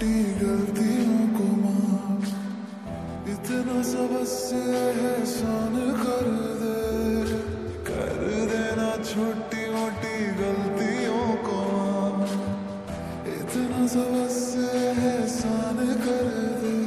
मिट्टी गलतियों को माफ़ इतना सा बस एहसान कर दे। कर देना छोटी मोटी गलतियों को माफ़ इतना सा बस एहसान कर दे।